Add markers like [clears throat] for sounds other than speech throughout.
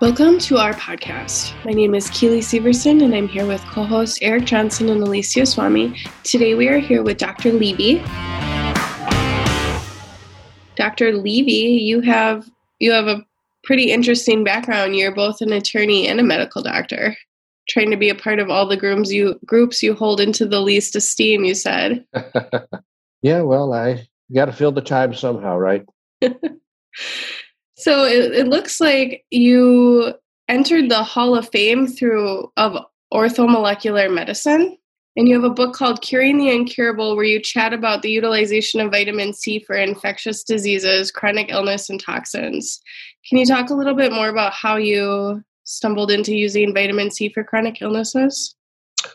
Welcome to our podcast. My name is Keely Severson, and I'm here with co hosts Eric Johnson and Alicia Swami. Today we are here with Dr. Levy. Dr. Levy, you have you have a pretty interesting background. You're both an attorney and a medical doctor, trying to be a part of all the groups you groups you hold into the least esteem. You said. [laughs] [laughs] yeah, well, I got to fill the time somehow, right? [laughs] So it, it looks like you entered the Hall of Fame through of orthomolecular medicine. And you have a book called Curing the Incurable, where you chat about the utilization of vitamin C for infectious diseases, chronic illness, and toxins. Can you talk a little bit more about how you stumbled into using vitamin C for chronic illnesses?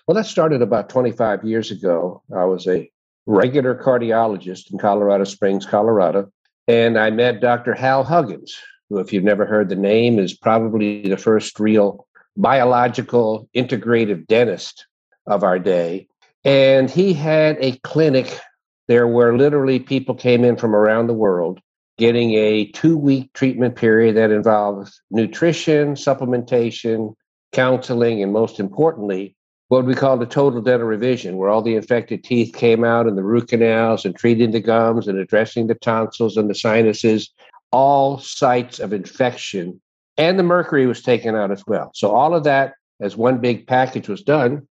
Well, that started about 25 years ago. I was a regular cardiologist in Colorado Springs, Colorado. And I met Dr. Hal Huggins, who, if you've never heard the name, is probably the first real biological integrative dentist of our day. And he had a clinic there where literally people came in from around the world getting a two week treatment period that involves nutrition, supplementation, counseling, and most importantly, what we call the total dental revision, where all the infected teeth came out and the root canals and treating the gums and addressing the tonsils and the sinuses, all sites of infection. And the mercury was taken out as well. So all of that as one big package was done.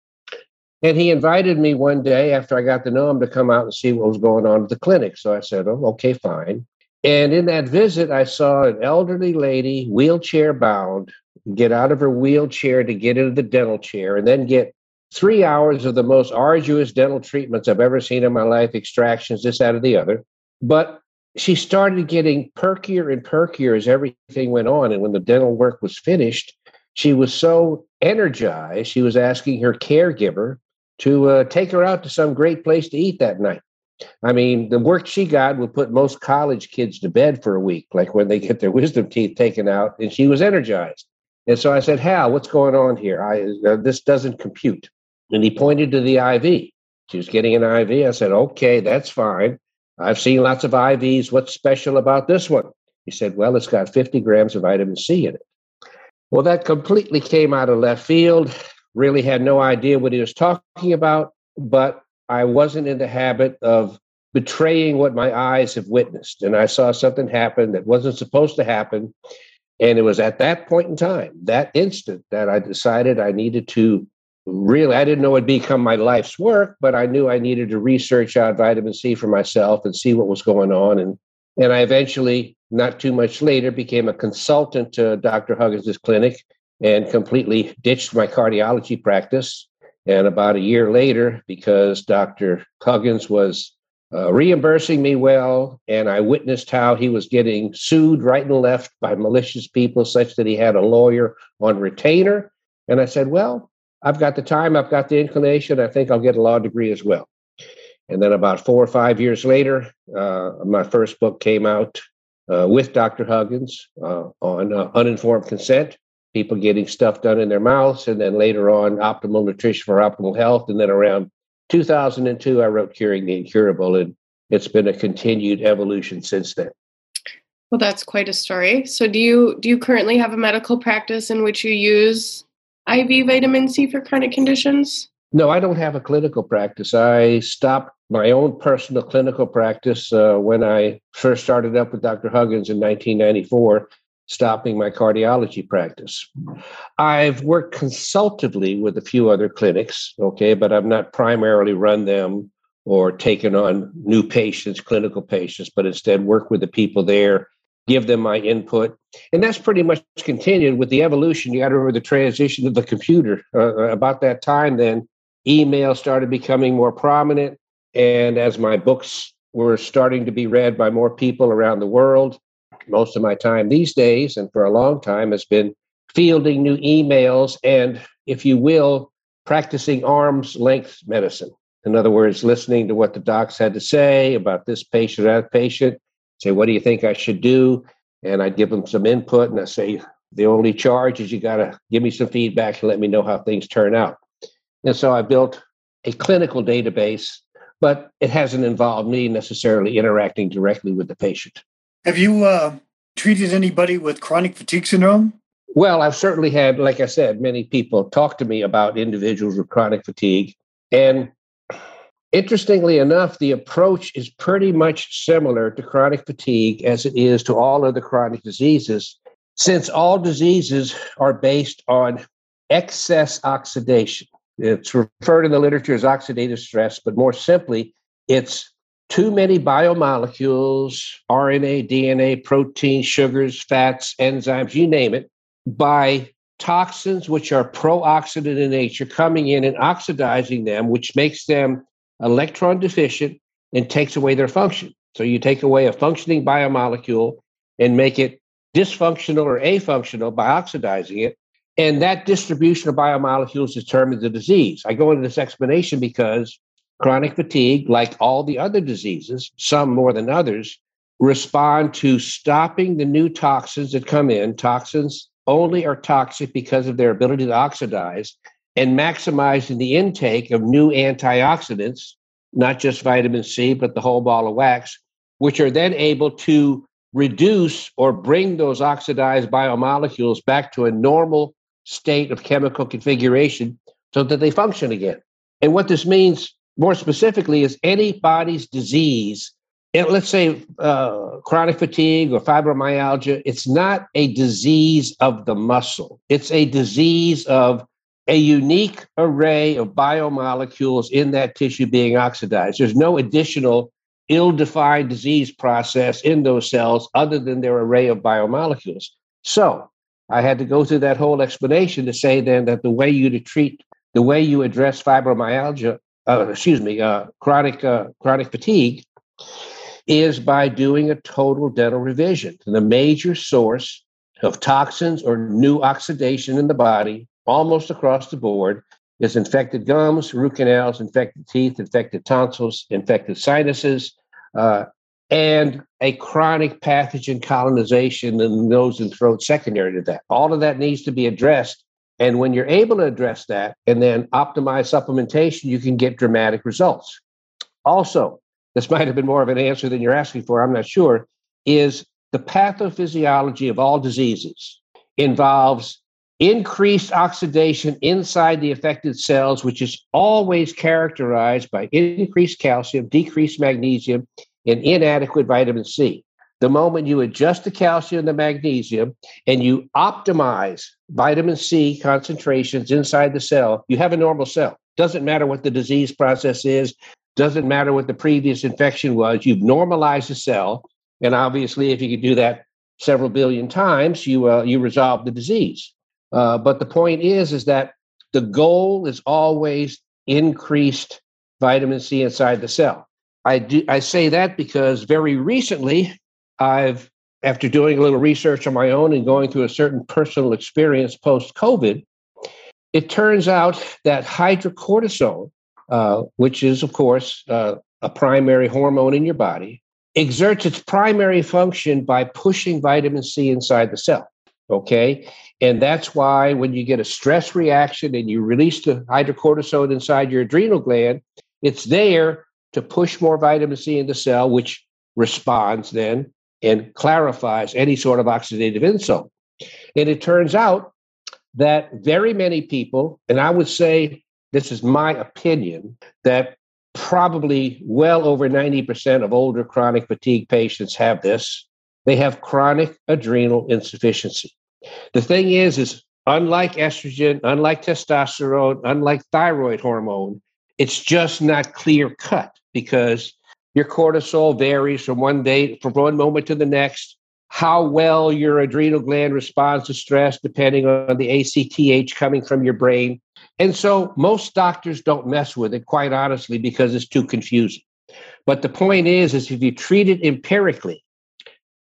And he invited me one day after I got to know him to come out and see what was going on at the clinic. So I said, Oh, okay, fine. And in that visit, I saw an elderly lady, wheelchair bound, get out of her wheelchair to get into the dental chair and then get three hours of the most arduous dental treatments I've ever seen in my life, extractions, this, out of the other. But she started getting perkier and perkier as everything went on. And when the dental work was finished, she was so energized, she was asking her caregiver to uh, take her out to some great place to eat that night. I mean, the work she got would put most college kids to bed for a week, like when they get their wisdom teeth taken out, and she was energized. And so I said, Hal, what's going on here? I, uh, this doesn't compute. And he pointed to the IV. She was getting an IV. I said, okay, that's fine. I've seen lots of IVs. What's special about this one? He said, well, it's got 50 grams of vitamin C in it. Well, that completely came out of left field. Really had no idea what he was talking about, but I wasn't in the habit of betraying what my eyes have witnessed. And I saw something happen that wasn't supposed to happen. And it was at that point in time, that instant, that I decided I needed to really i didn't know it'd become my life's work but i knew i needed to research out vitamin c for myself and see what was going on. And and i eventually not too much later became a consultant to dr huggins' clinic and completely ditched my cardiology practice. And about a year later because dr huggins was uh, reimbursing me well and i witnessed how he was getting sued right and left by malicious people such that he had a lawyer on retainer. And i said well I've got the time, I've got the inclination. I think I'll get a law degree as well. And then about four or five years later, uh, my first book came out uh, with Dr. Huggins uh, on uh, uninformed consent, people getting stuff done in their mouths, and then later on, optimal nutrition for optimal health. And then around 2002, I wrote Curing the Incurable, and it's been a continued evolution since then. Well, that's quite a story. So, do you do you currently have a medical practice in which you use IV vitamin C for chronic conditions? No, I don't have a clinical practice. I stopped my own personal clinical practice uh, when I first started up with Dr. Huggins in 1994, stopping my cardiology practice. I've worked consultatively with a few other clinics, okay, but I've not primarily run them or taken on new patients, clinical patients, but instead work with the people there give them my input. And that's pretty much continued with the evolution. You got to remember the transition of the computer. Uh, uh, about that time, then email started becoming more prominent. And as my books were starting to be read by more people around the world, most of my time these days, and for a long time, has been fielding new emails and, if you will, practicing arm's length medicine. In other words, listening to what the docs had to say about this patient, that patient, say, What do you think I should do? And I'd give them some input and I say, The only charge is you got to give me some feedback and let me know how things turn out. And so I built a clinical database, but it hasn't involved me necessarily interacting directly with the patient. Have you uh, treated anybody with chronic fatigue syndrome? Well, I've certainly had, like I said, many people talk to me about individuals with chronic fatigue. And interestingly enough, the approach is pretty much similar to chronic fatigue as it is to all other chronic diseases, since all diseases are based on excess oxidation. It's referred in the literature as oxidative stress, but more simply, it's too many biomolecules, RNA, DNA, protein, sugars, fats, enzymes, you name it, by toxins which are pro-oxidant in nature coming in and oxidizing them, which makes them electron deficient and takes away their function. So you take away a functioning biomolecule and make it dysfunctional or afunctional by oxidizing it. And that distribution of biomolecules determines the disease. I go into this explanation because chronic fatigue, like all the other diseases, some more than others, respond to stopping the new toxins that come in. Toxins only are toxic because of their ability to oxidize and maximizing the intake of new antioxidants, not just vitamin C, but the whole ball of wax, which are then able to reduce or bring those oxidized biomolecules back to a normal state of chemical configuration so that they function again. And what this means more specifically is any body's disease let's say uh, chronic fatigue or fibromyalgia, it's not a disease of the muscle. It's a disease of a unique array of biomolecules in that tissue being oxidized. There's no additional ill defined disease process in those cells other than their array of biomolecules. So I had to go through that whole explanation to say then that the way you to treat, the way you address fibromyalgia, uh, excuse me, uh, chronic uh, chronic fatigue is by doing a total dental revision. the major source of toxins or new oxidation in the body, almost across the board, is infected gums, root canals, infected teeth, infected tonsils, infected sinuses, uh, and a chronic pathogen colonization in the nose and throat secondary to that. All of that needs to be addressed. And when you're able to address that and then optimize supplementation, you can get dramatic results. Also, this [laughs] might have been more of an answer than you're asking for, I'm not sure, is the pathophysiology of all diseases involves increased oxidation inside the affected cells, which is always characterized by increased calcium, decreased magnesium, and inadequate vitamin C. The moment you adjust the calcium and the magnesium and you optimize vitamin C concentrations inside the cell, you have a normal cell. Doesn't matter what the disease process is, doesn't matter what the previous infection was, you've normalized the cell. And obviously, if you could do that several billion times, you, uh, you resolve the disease. Uh, but the point is, is that the goal is always increased vitamin C inside the cell. I do I say that because very recently I've after doing a little research on my own and going through a certain personal experience post COVID, it turns out that hydrocortisone uh, which is, of course, uh, a primary hormone in your body, exerts its primary function by pushing vitamin C inside the cell. Okay. And that's why when you get a stress reaction and you release the hydrocortisone inside your adrenal gland, it's there to push more vitamin C in the cell, which responds then and clarifies any sort of oxidative insult. And it turns out that very many people, and I would say this is my opinion, that probably well over 90% of older chronic fatigue patients have this. They have chronic adrenal insufficiency. The thing is, is unlike estrogen, unlike testosterone, unlike thyroid hormone, it's just not clear cut because your cortisol varies from one day, from one moment to the next. How well your adrenal gland responds to stress, depending on the ACTH coming from your brain, and so most doctors don't mess with it, quite honestly, because it's too confusing. But the point is, is if you treat it empirically,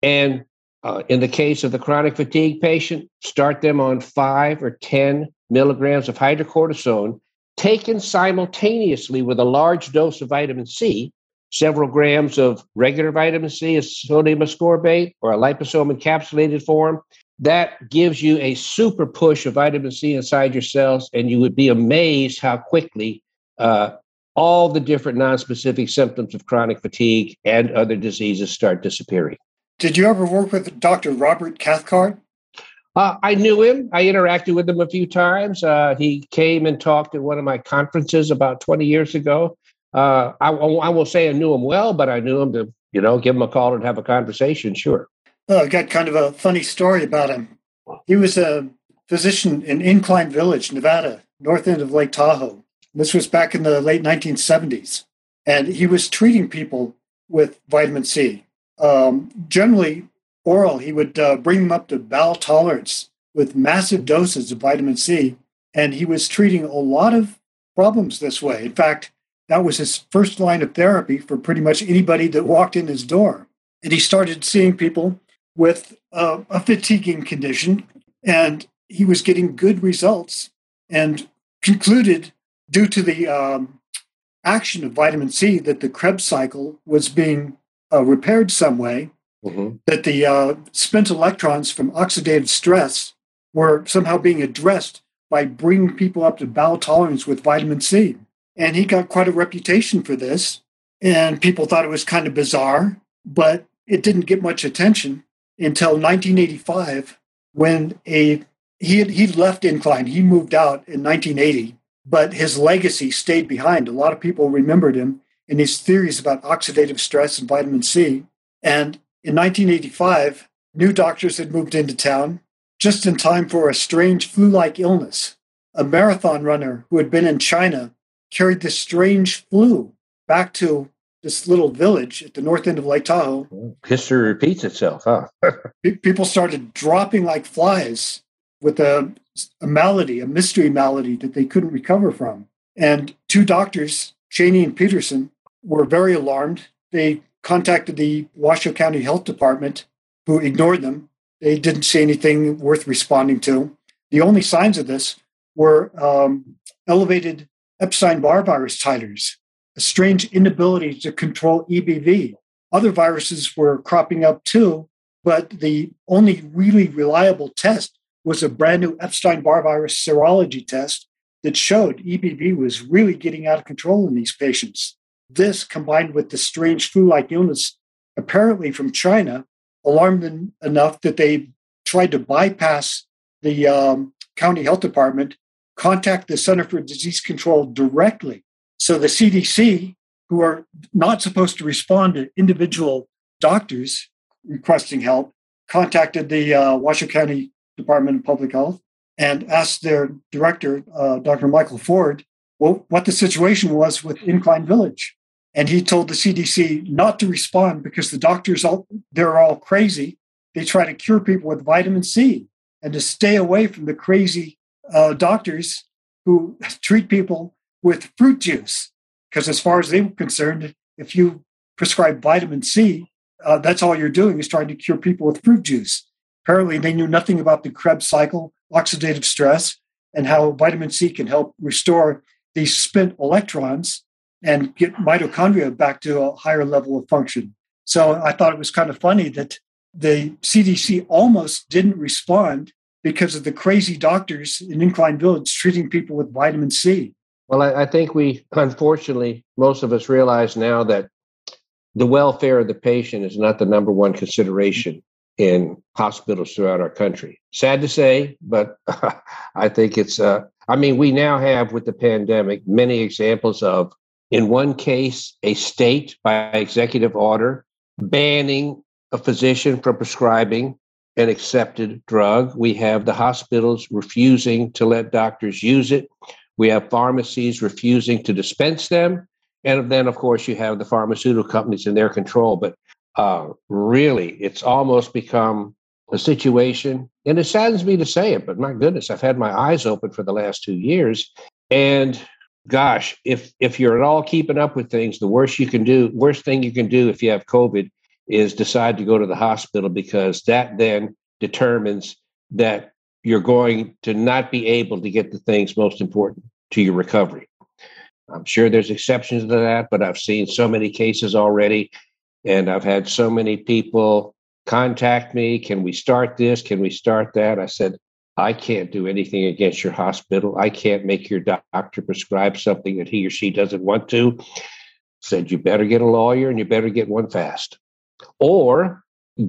and uh, in the case of the chronic fatigue patient, start them on five or 10 milligrams of hydrocortisone taken simultaneously with a large dose of vitamin C, several grams of regular vitamin C, a sodium ascorbate, or a liposome encapsulated form, that gives you a super push of vitamin C inside your cells, and you would be amazed how quickly uh, all the different non-specific symptoms of chronic fatigue and other diseases start disappearing. Did you ever work with Dr. Robert Cathcart? Uh, I knew him. I interacted with him a few times. Uh, he came and talked at one of my conferences about 20 years ago. Uh, I, I, will say I knew him well, but I knew him to, you know, give him a call and have a conversation. Sure. Oh, I got kind of a funny story about him. He was a physician in Incline Village, Nevada, north end of Lake Tahoe. This was back in the late 1970s. And he was treating people with vitamin C. Um, generally, oral, he would uh, bring them up to bowel tolerance with massive doses of vitamin C. And he was treating a lot of problems this way. In fact, that was his first line of therapy for pretty much anybody that walked in his door. And he started seeing people with uh, a fatiguing condition, and he was getting good results and concluded, due to the um, action of vitamin C, that the Krebs cycle was being uh, repaired some way, mm-hmm. that the uh, spent electrons from oxidative stress were somehow being addressed by bringing people up to bowel tolerance with vitamin C. And he got quite a reputation for this. And people thought it was kind of bizarre, but it didn't get much attention until 1985 when a he had, he left Incline. He moved out in 1980, but his legacy stayed behind. A lot of people remembered him and his theories about oxidative stress and vitamin C. And in 1985, new doctors had moved into town just in time for a strange flu like illness. A marathon runner who had been in China carried this strange flu back to this little village at the north end of Lake Tahoe. History repeats itself, huh? [laughs] People started dropping like flies with a, a malady, a mystery malady that they couldn't recover from. And two doctors, Cheney and Peterson, were very alarmed. They contacted the Washoe County Health Department, who ignored them. They didn't see anything worth responding to. The only signs of this were um, elevated Epstein Barr virus titers, a strange inability to control EBV. Other viruses were cropping up too, but the only really reliable test was a brand new Epstein Barr virus serology test that showed EBV was really getting out of control in these patients. This, combined with the strange flu like illness apparently from China, alarmed them enough that they tried to bypass the um, county health department, contact the Center for Disease Control directly. So the CDC, who are not supposed to respond to individual doctors requesting help, contacted the uh, Washoe County Department of Public Health and asked their director, uh, Dr. Michael Ford, well, what the situation was with Incline Village. And he told the CDC not to respond because the doctors, all, they're all crazy. They try to cure people with vitamin C and to stay away from the crazy uh, doctors who [laughs] treat people with fruit juice. Because as far as they were concerned, if you prescribe vitamin C, uh, that's all you're doing is trying to cure people with fruit juice. Apparently, they knew nothing about the Krebs cycle, oxidative stress, and how vitamin C can help restore these spent electrons and get mitochondria back to a higher level of function. So I thought it was kind of funny that the CDC almost didn't respond because of the crazy doctors in Incline Village treating people with vitamin C. Well, I, I think we, unfortunately, most of us realize now that the welfare of the patient is not the number one consideration in hospitals throughout our country. Sad to say, but [laughs] I think it's, uh, I mean, we now have with the pandemic many examples of, in one case, a state by executive order banning a physician from prescribing an accepted drug. We have the hospitals refusing to let doctors use it. We have pharmacies refusing to dispense them. And then, of course, you have the pharmaceutical companies in their control. But uh, really, it's almost become a situation, and it saddens me to say it, but my goodness, I've had my eyes open for the last two years. And gosh, if if you're at all keeping up with things, the worst you can do, worst thing you can do if you have COVID is decide to go to the hospital because that then determines that you're going to not be able to get the things most important to your recovery. I'm sure there's exceptions to that, but I've seen so many cases already and I've had so many people contact me. Can we start this? Can we start that? I said, I can't do anything against your hospital. I can't make your doctor prescribe something that he or she doesn't want to. Said, you better get a lawyer and you better get one fast. Or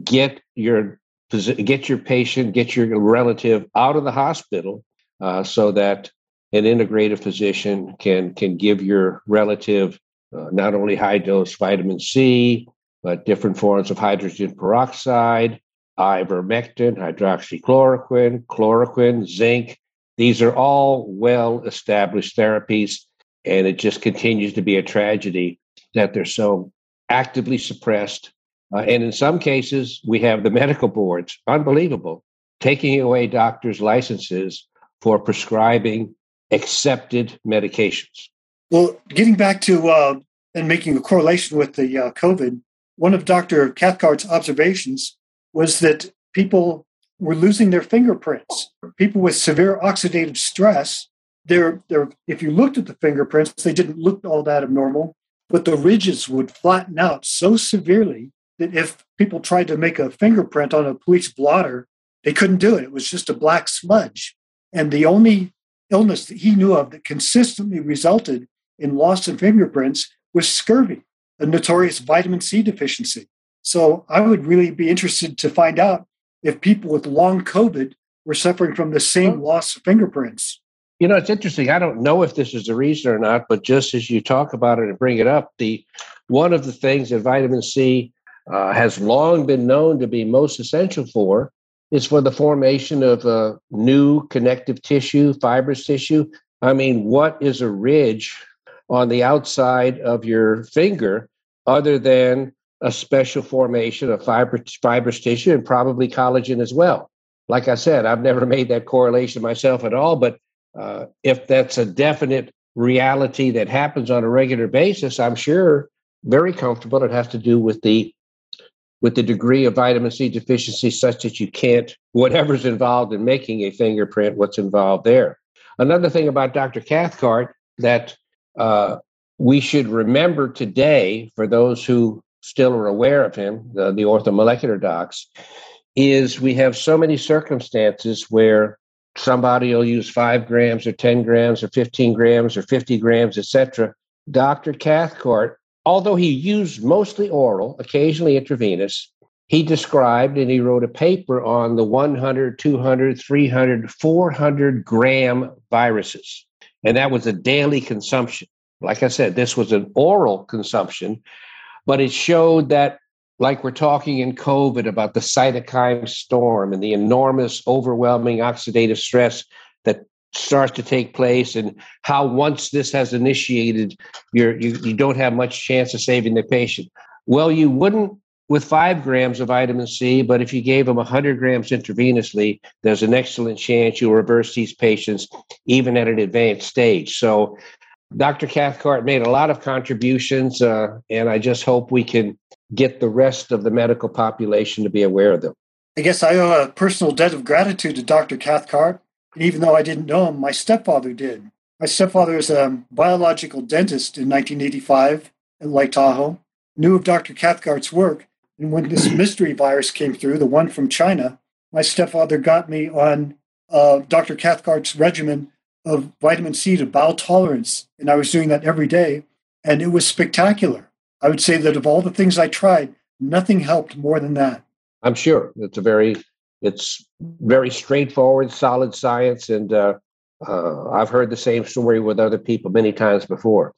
get your get your patient, get your relative out of the hospital uh, so that an integrative physician can can give your relative uh, not only high dose vitamin C, but different forms of hydrogen peroxide, ivermectin, hydroxychloroquine, chloroquine, zinc. These are all well established therapies, and it just continues to be a tragedy that they're so actively suppressed. Uh, and in some cases, we have the medical boards, unbelievable, taking away doctors' licenses for prescribing accepted medications. Well, getting back to uh, and making a correlation with the uh, COVID, one of Dr. Cathcart's observations was that people were losing their fingerprints. People with severe oxidative stress, they're, they're, if you looked at the fingerprints, they didn't look all that abnormal, but the ridges would flatten out so severely that if people tried to make a fingerprint on a police blotter, they couldn't do it. It was just a black smudge. And the only illness that he knew of that consistently resulted in loss of fingerprints was scurvy, a notorious vitamin C deficiency. So I would really be interested to find out if people with long COVID were suffering from the same loss of fingerprints. You know, it's interesting. I don't know if this is the reason or not, but just as you talk about it and bring it up, the one of the things that vitamin C uh, has long been known to be most essential for is for the formation of a new connective tissue, fibrous tissue. I mean, what is a ridge on the outside of your finger other than a special formation of fibrous, fibrous tissue and probably collagen as well? Like I said, I've never [laughs] made that correlation myself at all, but uh, if that's a definite reality that happens on a regular basis, I'm sure very comfortable it has to do with the with the degree of vitamin C deficiency such that you can't, whatever's involved in making a fingerprint, what's involved there. Another thing about Dr. Cathcart that uh, we should remember today, for those who still are aware of him, the, the orthomolecular docs, is we have so many circumstances where somebody will use five grams or 10 grams or 15 grams or 50 grams, etc. Dr. Cathcart although he used mostly oral, occasionally intravenous, he described and he wrote a paper on the 100, 200, 300, 400 gram viruses. And that was a daily consumption. Like I said, this was an oral consumption, but it showed that, like we're talking in COVID about the cytokine storm and the enormous, overwhelming oxidative stress that starts to take place and how once this has initiated you're, you, you don't have much chance of saving the patient well you wouldn't with five grams of vitamin c but if you gave them 100 grams intravenously there's an excellent chance you'll reverse these patients even at an advanced stage so dr cathcart made a lot of contributions uh, and i just hope we can get the rest of the medical population to be aware of them i guess i owe a personal debt of gratitude to dr cathcart even though I didn't know him, my stepfather did. My stepfather was a biological dentist in 1985 at Lake Tahoe, knew of Dr. Cathcart's work. And when this mystery virus came through, the one from China, my stepfather got me on uh, Dr. Cathcart's regimen of vitamin C to bowel tolerance. And I was doing that every day. And it was spectacular. I would say that of all the things I tried, nothing helped more than that. I'm sure. It's a very it's very straightforward, solid science, and uh, uh, I've heard the same story with other people many times before.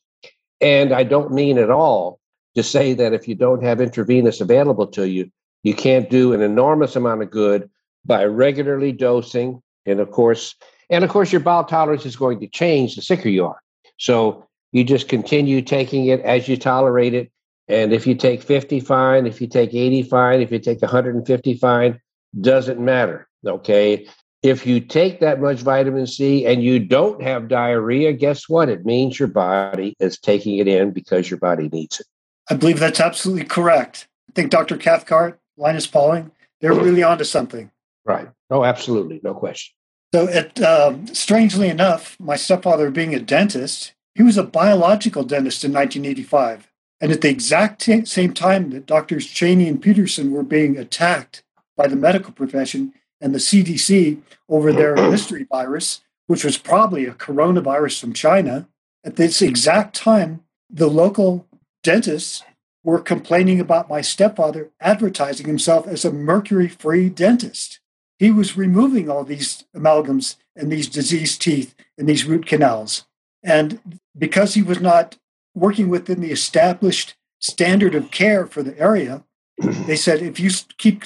And I don't mean at all to say that if you don't have intravenous available to you, you can't do an enormous amount of good by regularly dosing. And of course, and of course, your bowel tolerance is going to change the sicker you are. So you just continue taking it as you tolerate it. And if you take 50, fine. If you take 80, fine. If you take 150, fine doesn't matter. Okay. If you take that much vitamin C and you don't have diarrhea, guess what? It means your body is taking it in because your body needs it. I believe that's absolutely correct. I think Dr. Cathcart, Linus Pauling, they're really onto something. Right. Oh, absolutely. No question. So, it, um, strangely enough, my stepfather being a dentist, he was a biological dentist in 1985. And at the exact t- same time that Doctors Cheney and Peterson were being attacked by the medical profession and the CDC over their [clears throat] mystery virus, which was probably a coronavirus from China. At this exact time, the local dentists were complaining about my stepfather advertising himself as a mercury free dentist. He was removing all these amalgams and these diseased teeth and these root canals. And because he was not working within the established standard of care for the area, [clears throat] they said if you keep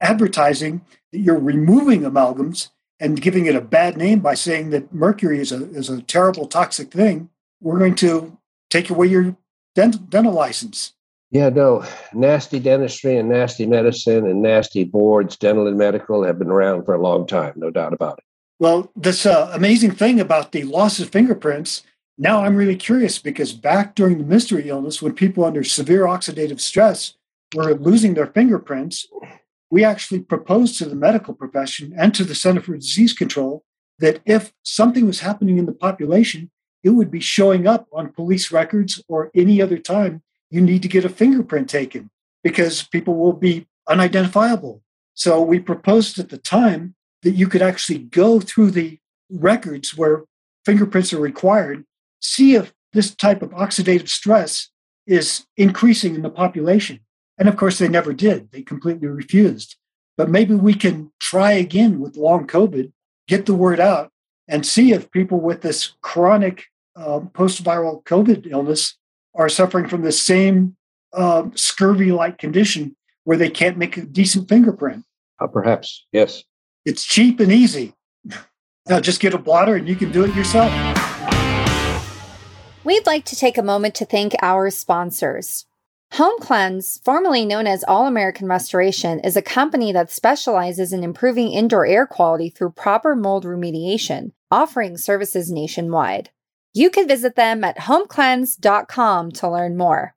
advertising that you're removing amalgams and giving it a bad name by saying that mercury is a, is a terrible toxic thing, we're going to take away your dent- dental license. Yeah, no, nasty dentistry and nasty medicine and nasty boards, dental and medical, have been around for a long time, no doubt about it. Well, this uh, amazing thing about the loss of fingerprints, now I'm really curious because back during the mystery illness, when people under severe oxidative stress were losing their fingerprints, we actually proposed to the medical profession and to the Center for Disease Control that if something was happening in the population, it would be showing up on police records or any other time you need to get a fingerprint taken because people will be unidentifiable. So we proposed at the time that you could actually go through the records where fingerprints are required, see if this type of oxidative stress is increasing in the population. And of course, they never did. They completely refused. But maybe we can try again with long COVID, get the word out, and see if people with this chronic um, post viral COVID illness are suffering from the same uh, scurvy like condition where they can't make a decent fingerprint. Uh, perhaps, yes. It's cheap and easy. now just get a blotter and you can do it yourself. We'd like to take a moment to thank our sponsors. Home Cleanse, formerly known as All American Restoration, is a company that specializes in improving indoor air quality through proper mold remediation, offering services nationwide. You can visit them at homecleanse.com to learn more.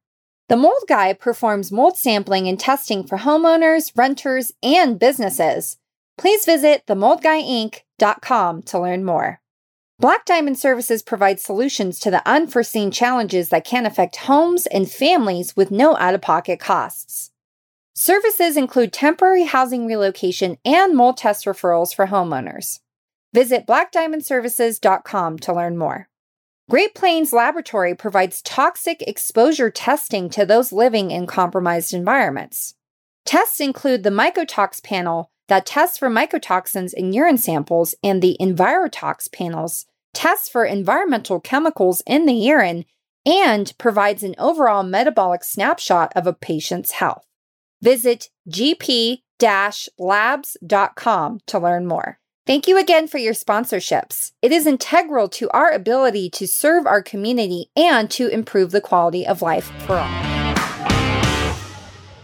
The Mold Guy performs mold sampling and testing for homeowners, renters, and businesses. Please visit themoldguyinc.com to learn more. Black Diamond Services provides solutions to the unforeseen challenges that can affect homes and families with no out of pocket costs. Services include temporary housing relocation and mold test referrals for homeowners. Visit blackdiamondservices.com to learn more. Great Plains Laboratory provides toxic exposure testing to those living in compromised environments. Tests include the Mycotox panel that tests for mycotoxins in urine samples and the Envirotox panels tests for environmental chemicals in the urine and provides an overall metabolic snapshot of a patient's health. Visit gp-labs.com to learn more. Thank you again for your sponsorships. It is integral to our ability to serve our community and to improve the quality of life for all.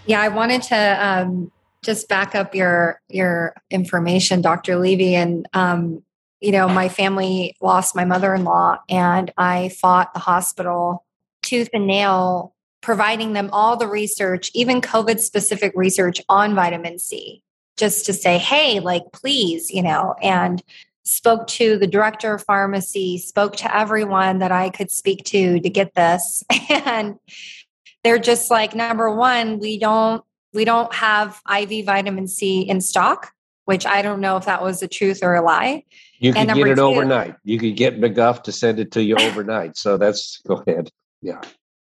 Yeah, I wanted to um, just back up your your information, Dr. Levy, and um, you know, my family lost my mother-in-law, and I fought the hospital tooth and nail, providing them all the research, even COVID-specific research on vitamin C just to say, hey, like, please, you know, and spoke to the director of pharmacy, spoke to everyone that I could speak to to get this. [laughs] And they're just like, number one, we don't we don't have IV vitamin C in stock, which I don't know if that was the truth or a lie. You could get it two, overnight. You could get McGuff to send it to you overnight. So that's go ahead. Yeah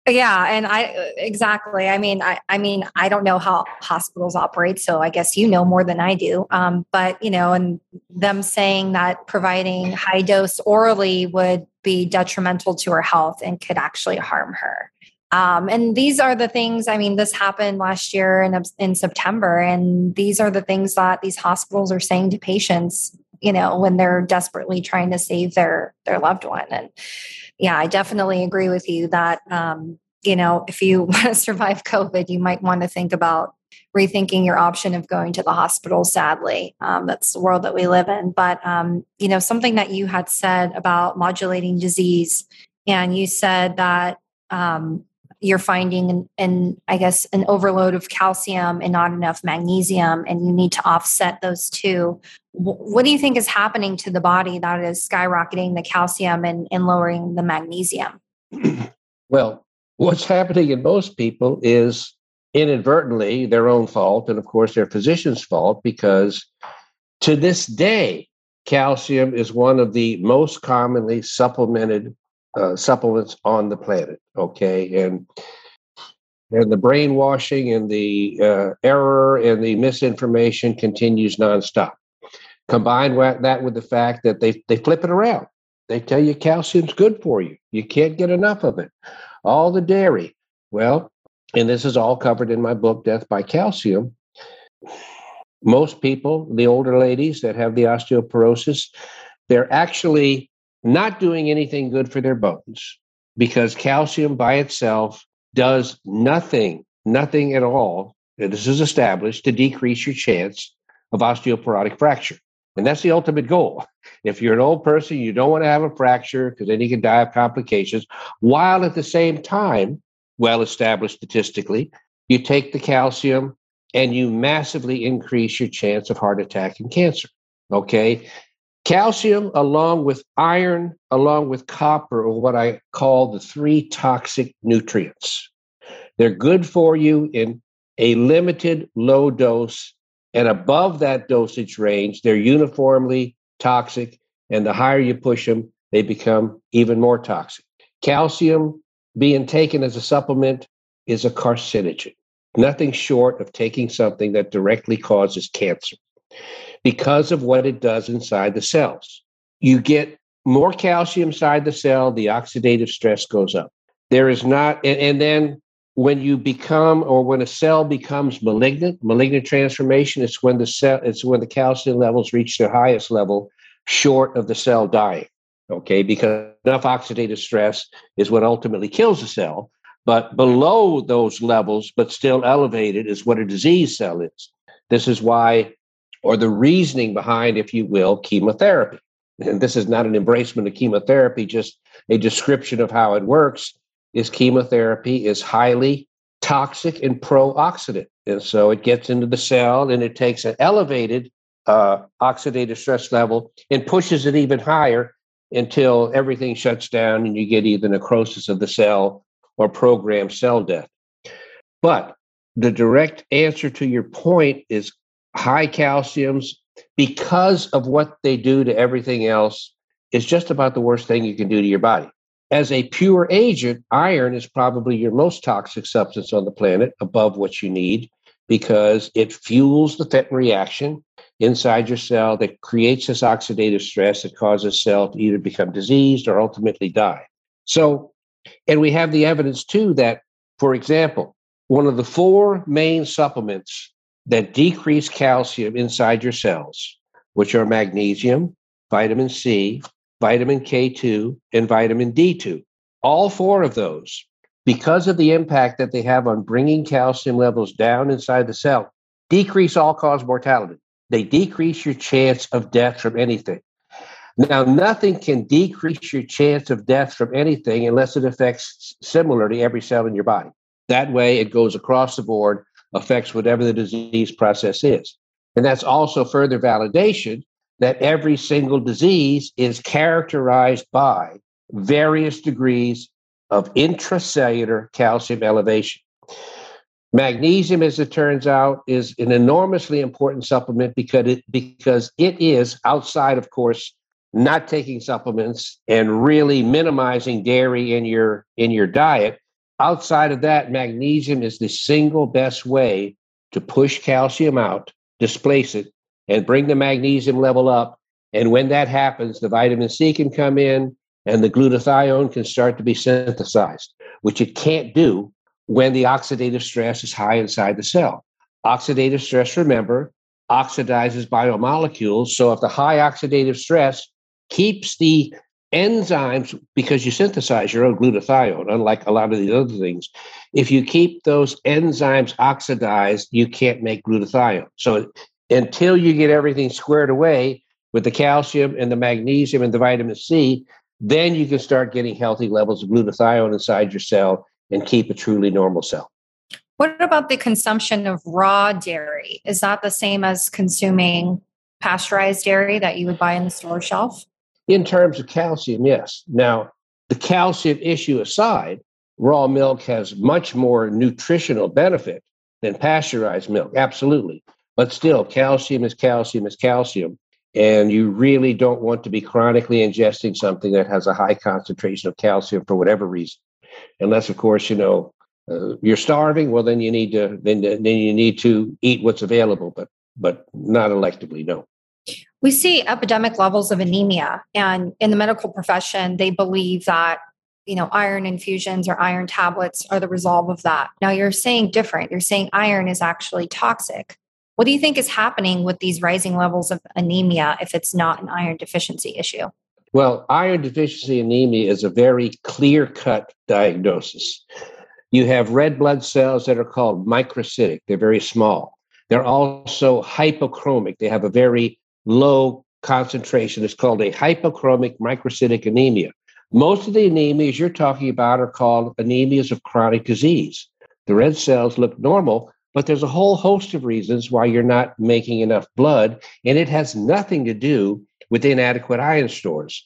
yeah and i exactly. I mean i i mean i don't know how hospitals operate so i guess you know more than i do. Um, but you know and them saying that providing high dose orally would be detrimental to her health and could actually harm her. Um, and these are the things i mean this happened last year in, in september and these are the things that these hospitals are saying to patients you know when they're desperately trying to save their their loved one and yeah, I definitely agree with you that, um, you know, if you [laughs] want to survive COVID, you might want to think about rethinking your option of going to the hospital, sadly. Um, that's the world that we live in. But, um, you know, something that you had said about modulating disease, and you said that um, you're finding and an, i guess an overload of calcium and not enough magnesium and you need to offset those two. What do you think is happening to the body that is skyrocketing the calcium and, and lowering the magnesium? [clears throat] Well what's happening in most people is inadvertently their own fault and of course their physician's fault because to this day calcium is one of the most commonly supplemented uh, supplements on the planet. Okay, and and the brainwashing and the uh, error and the misinformation continues nonstop. Combine that with the fact that they, they flip it around. They tell you calcium's good for you. You can't get enough of it. All the dairy. Well, and this is all covered in my book, Death by Calcium. Most people, the older ladies that have the osteoporosis, they're actually not doing anything good for their bones because calcium by itself does nothing, nothing at all. This is established to decrease your chance of osteoporotic fracture. And that's the ultimate goal. If you're an old person, you don't want to have a fracture because then you can die of complications, while at the same time, well established statistically, you take the calcium and you massively increase your chance of heart attack and cancer. Okay. Calcium, along with iron, along with copper, are what I call the three toxic nutrients. They're good for you in a limited low dose and above that dosage range, they're uniformly toxic. And the higher you push them, they become even more toxic. Calcium being taken as a supplement is a carcinogen, nothing short of taking something that directly causes cancer because of what it does inside the cells. You get more calcium inside the cell, the oxidative stress goes up. There is not, and, and then when you become or when a cell becomes malignant malignant transformation it's when the cell it's when the calcium levels reach their highest level short of the cell dying okay because enough oxidative stress is what ultimately kills the cell but below those levels but still elevated is what a disease cell is this is why or the reasoning behind if you will chemotherapy and this is not an embracement of chemotherapy just a description of how it works is chemotherapy is highly toxic and pro-oxidant. And so it gets into the cell and it takes an elevated uh, oxidative stress level and pushes it even higher until everything shuts down and you get either necrosis of the cell or programmed cell death. But the direct answer to your point is high calciums, because of what they do to everything else, is just about the worst thing you can do to your body. As a pure agent, iron is probably your most toxic substance on the planet above what you need because it fuels the Fenton reaction inside your cell that creates this oxidative stress that causes cell to either become diseased or ultimately die. So, and we have the evidence too that, for example, one of the four main supplements that decrease calcium inside your cells, which are magnesium, vitamin C, vitamin K2, and vitamin D2. All four of those, because of the impact that they have on bringing calcium levels down inside the cell, decrease all cause mortality. They decrease your chance of death from anything. Now, nothing can decrease your chance of death from anything unless it affects similarly every cell in your body. That way, it goes across the board, affects whatever the disease process is. And that's also further validation that every single disease is characterized by various degrees of intracellular calcium elevation. Magnesium, as it turns out, is an enormously important supplement because it, because it is outside, of course, not taking supplements and really minimizing dairy in your in your diet. Outside of that, magnesium is the single best way to push calcium out, displace it, and bring the magnesium level up. And when that happens, the vitamin C can come in and the glutathione can start to be synthesized, which it can't do when the oxidative stress is high inside the cell. Oxidative stress, remember, oxidizes biomolecules. So if the high oxidative stress keeps the enzymes, because you synthesize your own glutathione, unlike a lot of these other things, if you keep those enzymes oxidized, you can't make glutathione. So until you get everything squared away with the calcium and the magnesium and the vitamin C, then you can start getting healthy levels of glutathione inside your cell and keep a truly normal cell. What about the consumption of raw dairy? Is that the same as consuming pasteurized dairy that you would buy in the store shelf? In terms of calcium, yes. Now, the calcium issue aside, raw milk has much more nutritional benefit than pasteurized milk. Absolutely. But still, calcium is calcium is calcium. And you really don't want to be chronically ingesting something that has a high concentration of calcium for whatever reason. Unless, of course, you know, uh, you're starving, well, then you need to then then you need to eat what's available, but but not electively, no. We see epidemic levels of anemia, and in the medical profession, they believe that you know iron infusions or iron tablets are the resolve of that. Now you're saying different. You're saying iron is actually toxic. What do you think is happening with these rising levels of anemia if it's not an iron deficiency issue? Well, iron deficiency anemia is a very clear cut diagnosis. You have red blood cells that are called microcytic, they're very small. They're also hypochromic, they have a very low concentration. It's called a hypochromic microcytic anemia. Most of the anemias you're talking about are called anemias of chronic disease. The red cells look normal, but there's a whole host of reasons why you're not making enough blood, and it has nothing to do with inadequate iron stores.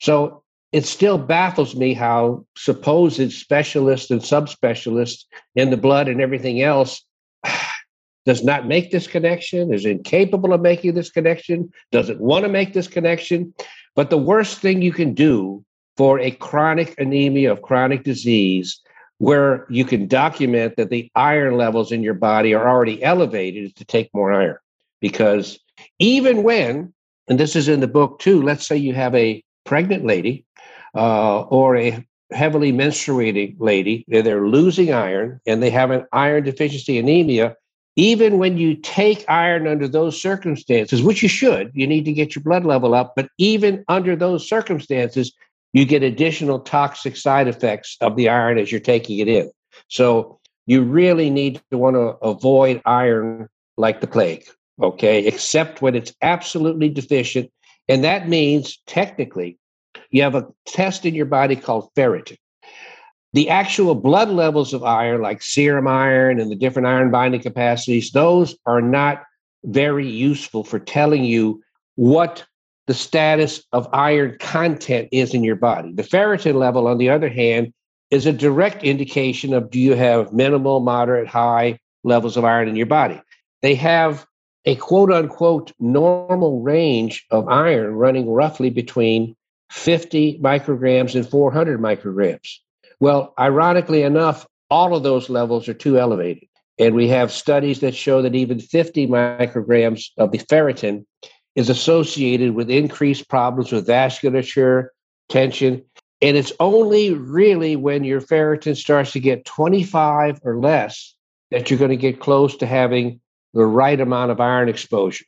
So it still baffles me how supposed specialists and subspecialists in the blood and everything else does not make this connection, is incapable of making this connection, doesn't want to make this connection. But the worst thing you can do for a chronic anemia of chronic disease, where you can document that the iron levels in your body are already elevated, is to take more iron. Because even when and this is in the book too. Let's say you have a pregnant lady uh, or a heavily menstruating lady, they're losing iron and they have an iron deficiency anemia. Even when you take iron under those circumstances, which you should, you need to get your blood level up. But even under those circumstances, you get additional toxic side effects of the iron as you're taking it in. So you really need to want to avoid iron like the plague okay, except when it's absolutely deficient. And that means technically you have a test in your body called ferritin. The actual blood levels of iron, like serum iron and the different iron binding capacities, those are not very useful for telling you what the status of iron content is in your body. The ferritin level, on the other hand, is a direct indication of do you have minimal, moderate, high levels of iron in your body. They have a quote unquote normal range of iron running roughly between 50 micrograms and 400 micrograms. Well, ironically enough, all of those levels are too elevated. And we have studies that show that even 50 micrograms of the ferritin is associated with increased problems with vasculature, tension. And it's only really when your ferritin starts to get 25 or less that you're going to get close to having the right amount of iron exposure.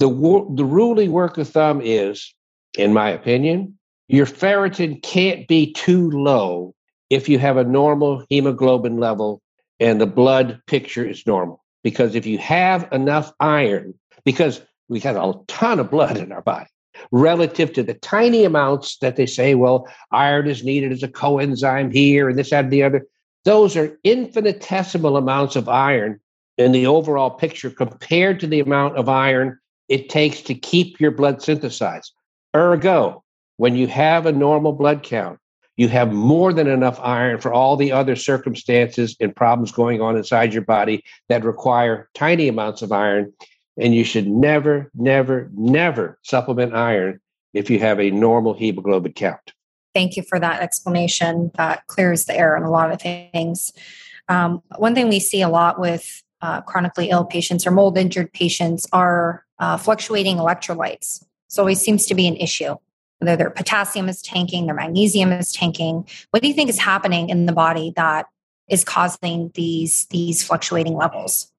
The, the ruling work of thumb is, in my opinion, your ferritin can't be too low if you have a normal hemoglobin level and the blood picture is normal. Because if you have enough iron, because we got a ton of blood in our body relative to the tiny amounts that they say, well, iron is needed as a coenzyme here and this, that, and the other. Those are infinitesimal amounts of iron in the overall picture compared to the amount of iron it takes to keep your blood synthesized. Ergo, when you have a normal blood count, you have more than enough iron for all the other circumstances and problems going on inside your body that require tiny amounts of iron. And you should never, never, never supplement iron if you have a normal hemoglobin count. Thank you for that explanation. That clears the air on a lot of things. Um, one thing we see a lot with uh, chronically ill patients or mold injured patients are uh, fluctuating electrolytes. So it seems to be an issue. Whether their potassium is tanking, their magnesium is tanking. What do you think is happening in the body that is causing these these fluctuating levels?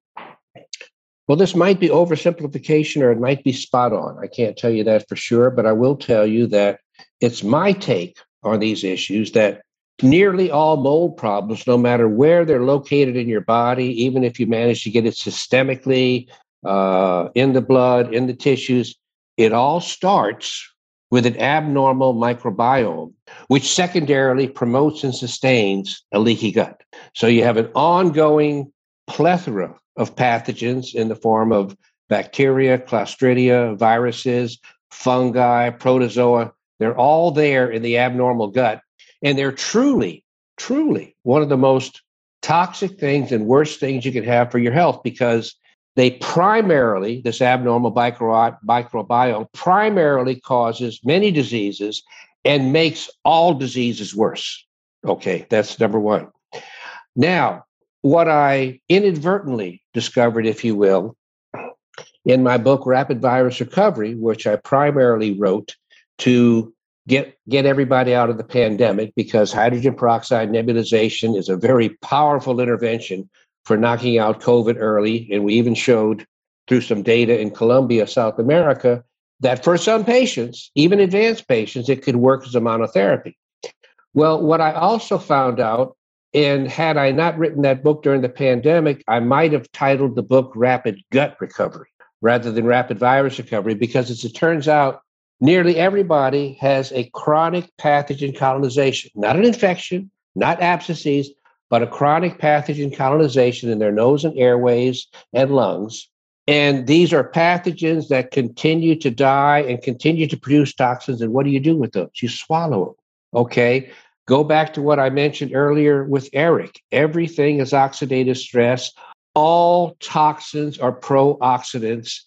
Well, this might be oversimplification or it might be spot on. I can't tell you that for sure, but I will tell you that it's my take on these issues that nearly all mold problems, no matter where they're located in your body, even if you manage to get it systemically uh, in the blood, in the tissues, it all starts with an abnormal microbiome, which secondarily promotes and sustains a leaky gut. So you have an ongoing plethora of pathogens in the form of bacteria, clostridia, viruses, fungi, protozoa. They're all there in the abnormal gut and they're truly, truly one of the most toxic things and worst things you can have for your health because they primarily, this abnormal microbiome primarily causes many diseases and makes all diseases worse. Okay, that's number one. Now, what I inadvertently discovered, if you will, in my book Rapid Virus Recovery, which I primarily wrote to get get everybody out of the pandemic because hydrogen peroxide nebulization is a very powerful intervention for knocking out COVID early. And we even showed through some data in Colombia, South America, that for some patients, even advanced patients, it could work as a monotherapy. Well, what I also found out, and had I not written that book during the pandemic, I might have titled the book Rapid Gut Recovery rather than Rapid Virus Recovery, because as it turns out, nearly everybody has a chronic pathogen colonization, not an infection, not abscesses, but a chronic pathogen colonization in their nose and airways and lungs. And these are pathogens that continue to die and continue to produce toxins. And what do you do with those? You swallow them. Okay. Go back to what I mentioned earlier with Eric. Everything is oxidative stress. All toxins are pro-oxidants.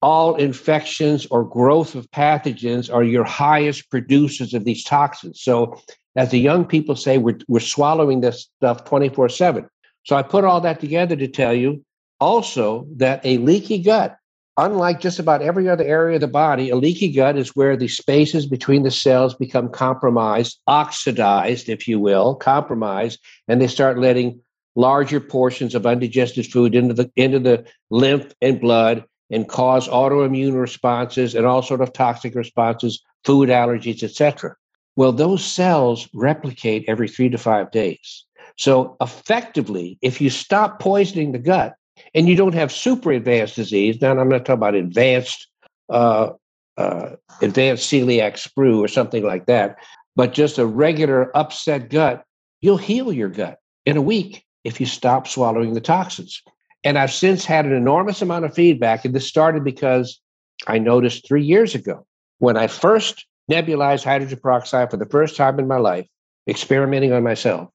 All infections or growth of pathogens are your highest producers of these toxins. So as the young people say, we're, we're swallowing this stuff 24 7. So I put all that together to tell you also that a leaky gut, unlike just about every other area of the body, a leaky gut is where the spaces between the cells become compromised, oxidized, if you will, compromised, and they start letting larger portions of undigested food into the into the lymph and blood and cause autoimmune responses and all sort of toxic responses, food allergies, etc. Well, those cells replicate every three to five days. So, effectively, if you stop poisoning the gut and you don't have super advanced disease, now I'm not talking about advanced, uh, uh, advanced celiac sprue or something like that, but just a regular upset gut, you'll heal your gut in a week if you stop swallowing the toxins. And I've since had an enormous amount of feedback, and this started because I noticed three years ago when I first nebulized hydrogen peroxide for the first time in my life, experimenting on myself.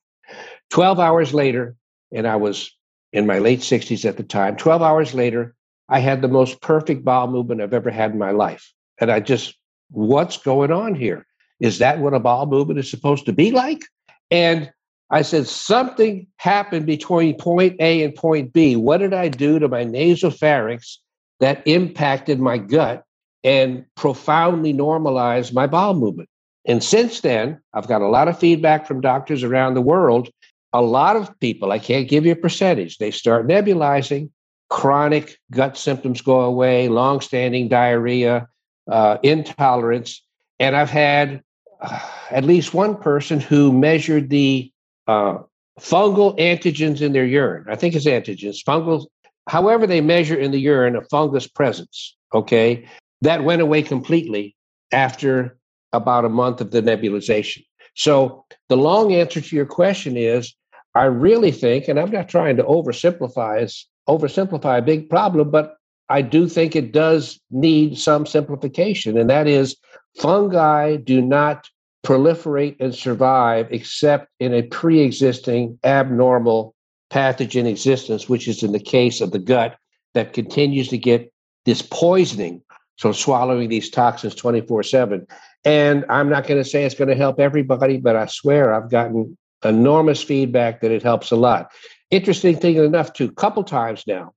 12 hours later, and I was in my late 60s at the time, 12 hours later, I had the most perfect bowel movement I've ever had in my life. And I just, what's going on here? Is that what a bowel movement is supposed to be like? And I said, something happened between point A and point B. What did I do to my nasopharynx that impacted my gut and profoundly normalize my bowel movement. And since then, I've got a lot of feedback from doctors around the world. A lot of people, I can't give you a percentage, they start nebulizing, chronic gut symptoms go away, long-standing diarrhea, uh, intolerance. And I've had uh, at least one person who measured the uh, fungal antigens in their urine. I think it's antigens, fungal, however they measure in the urine a fungus presence. Okay. That went away completely after about a month of the nebulization. So the long answer to your question is I really think, and I'm not trying to oversimplify oversimplify a big problem, but I do think it does need some simplification, and that is fungi do not proliferate and survive except in a pre-existing abnormal pathogen existence, which is in the case of the gut that continues to get this poisoning so swallowing these toxins 24 7. And I'm not going to say it's going to help everybody, but I swear I've gotten enormous feedback that it helps a lot. Interesting thing enough, too, a couple times now,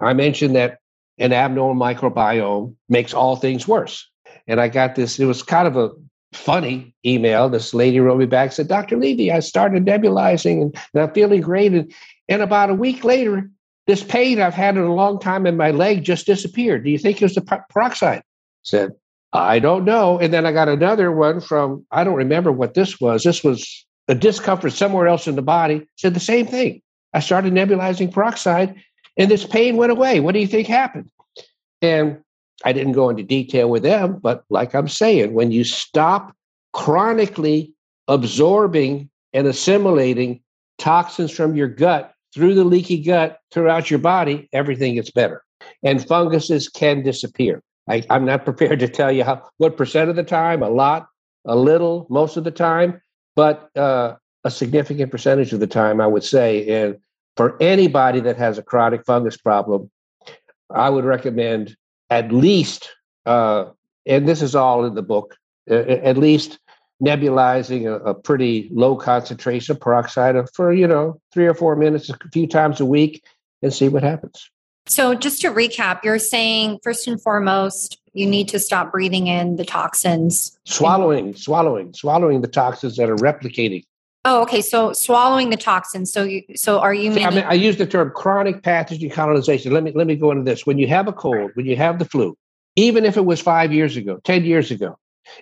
I mentioned that an abnormal microbiome makes all things worse. And I got this, it was kind of a funny email. This lady wrote me back, said, Dr. Levy, I started nebulizing and, and I'm feeling great. And, and about a week later, this pain I've had in a long time in my leg just disappeared. Do you think it was the peroxide? Said, I don't know. And then I got another one from, I don't remember what this was. This was a discomfort somewhere else in the body. Said the same thing. I started nebulizing peroxide and this pain went away. What do you think happened? And I didn't go into detail with them, but like I'm saying, when you stop chronically absorbing and assimilating toxins from your gut through the leaky gut throughout your body, everything gets better. And funguses can disappear. I, am not [laughs] prepared to tell you how what percent of the time, a lot, a little, most of the time, but uh, a significant percentage of the time, I would say. And for anybody that has a chronic fungus problem, I would recommend at least, uh, and this is all in the book, uh, at least nebulizing a, a pretty low concentration of peroxide for, you know, three or four minutes a few times a week and see what happens. So, just to recap, you're saying first and foremost, you need to stop breathing in the toxins. Swallowing, swallowing, swallowing the toxins that are replicating. Oh, okay. So swallowing the toxins. So you, so are you? See, I mean, I use the term chronic pathogen colonization. Let me let me go into this. When you have a cold, when you have the flu, even if it was five years ago, ten years ago,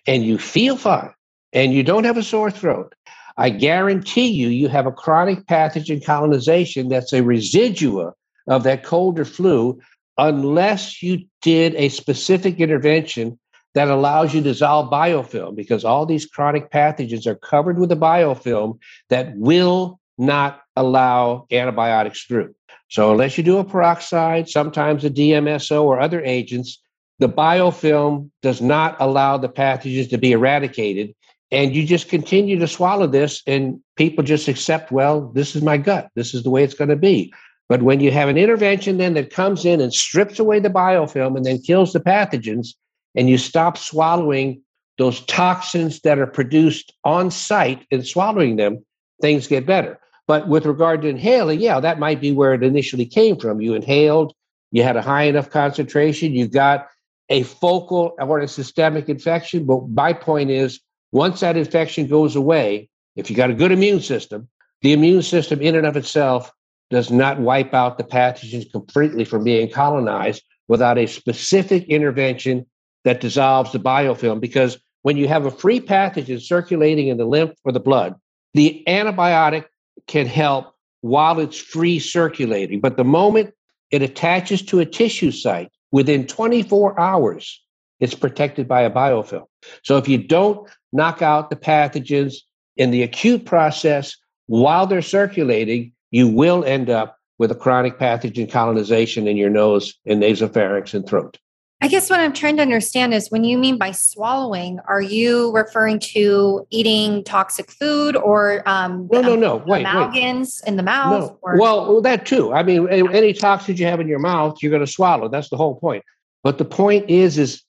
and you feel fine, and you don't have a sore throat, I guarantee you, you have a chronic pathogen colonization that's a residua of that cold or flu, unless you did a specific intervention that allows you to dissolve biofilm because all these chronic pathogens are covered with a biofilm that will not allow antibiotics through. So, unless you do a peroxide, sometimes a DMSO or other agents, the biofilm does not allow the pathogens to be eradicated. And you just continue to swallow this, and people just accept, well, this is my gut. This is the way it's going to be. But when you have an intervention then that comes in and strips away the biofilm and then kills the pathogens, and you stop swallowing those toxins that are produced on site and swallowing them, things get better. But with regard to inhaling, yeah, that might be where it initially came from. You inhaled, you had a high enough concentration, you got a focal or a systemic infection. But my point is, once that infection goes away, if you got a good immune system, the immune system in and of itself does not wipe out the pathogens completely from being colonized without a specific intervention that dissolves the biofilm. Because when you have a free pathogen circulating in the lymph or the blood, the antibiotic can help while it's free circulating. But the moment it attaches to a tissue site, within 24 hours, it's protected by a biofilm. So if you don't knock out the pathogens in the acute process while they're circulating, you will end up with a chronic pathogen colonization in your nose and nasopharynx and throat. I guess what I'm trying to understand is when you mean by swallowing, are you referring to eating toxic food or um, no, no, no, wait, amalgams wait. in the mouth? No. Or- well, that too. I mean, any toxins you have in your mouth, you're going to swallow. That's the whole point. But the point is, is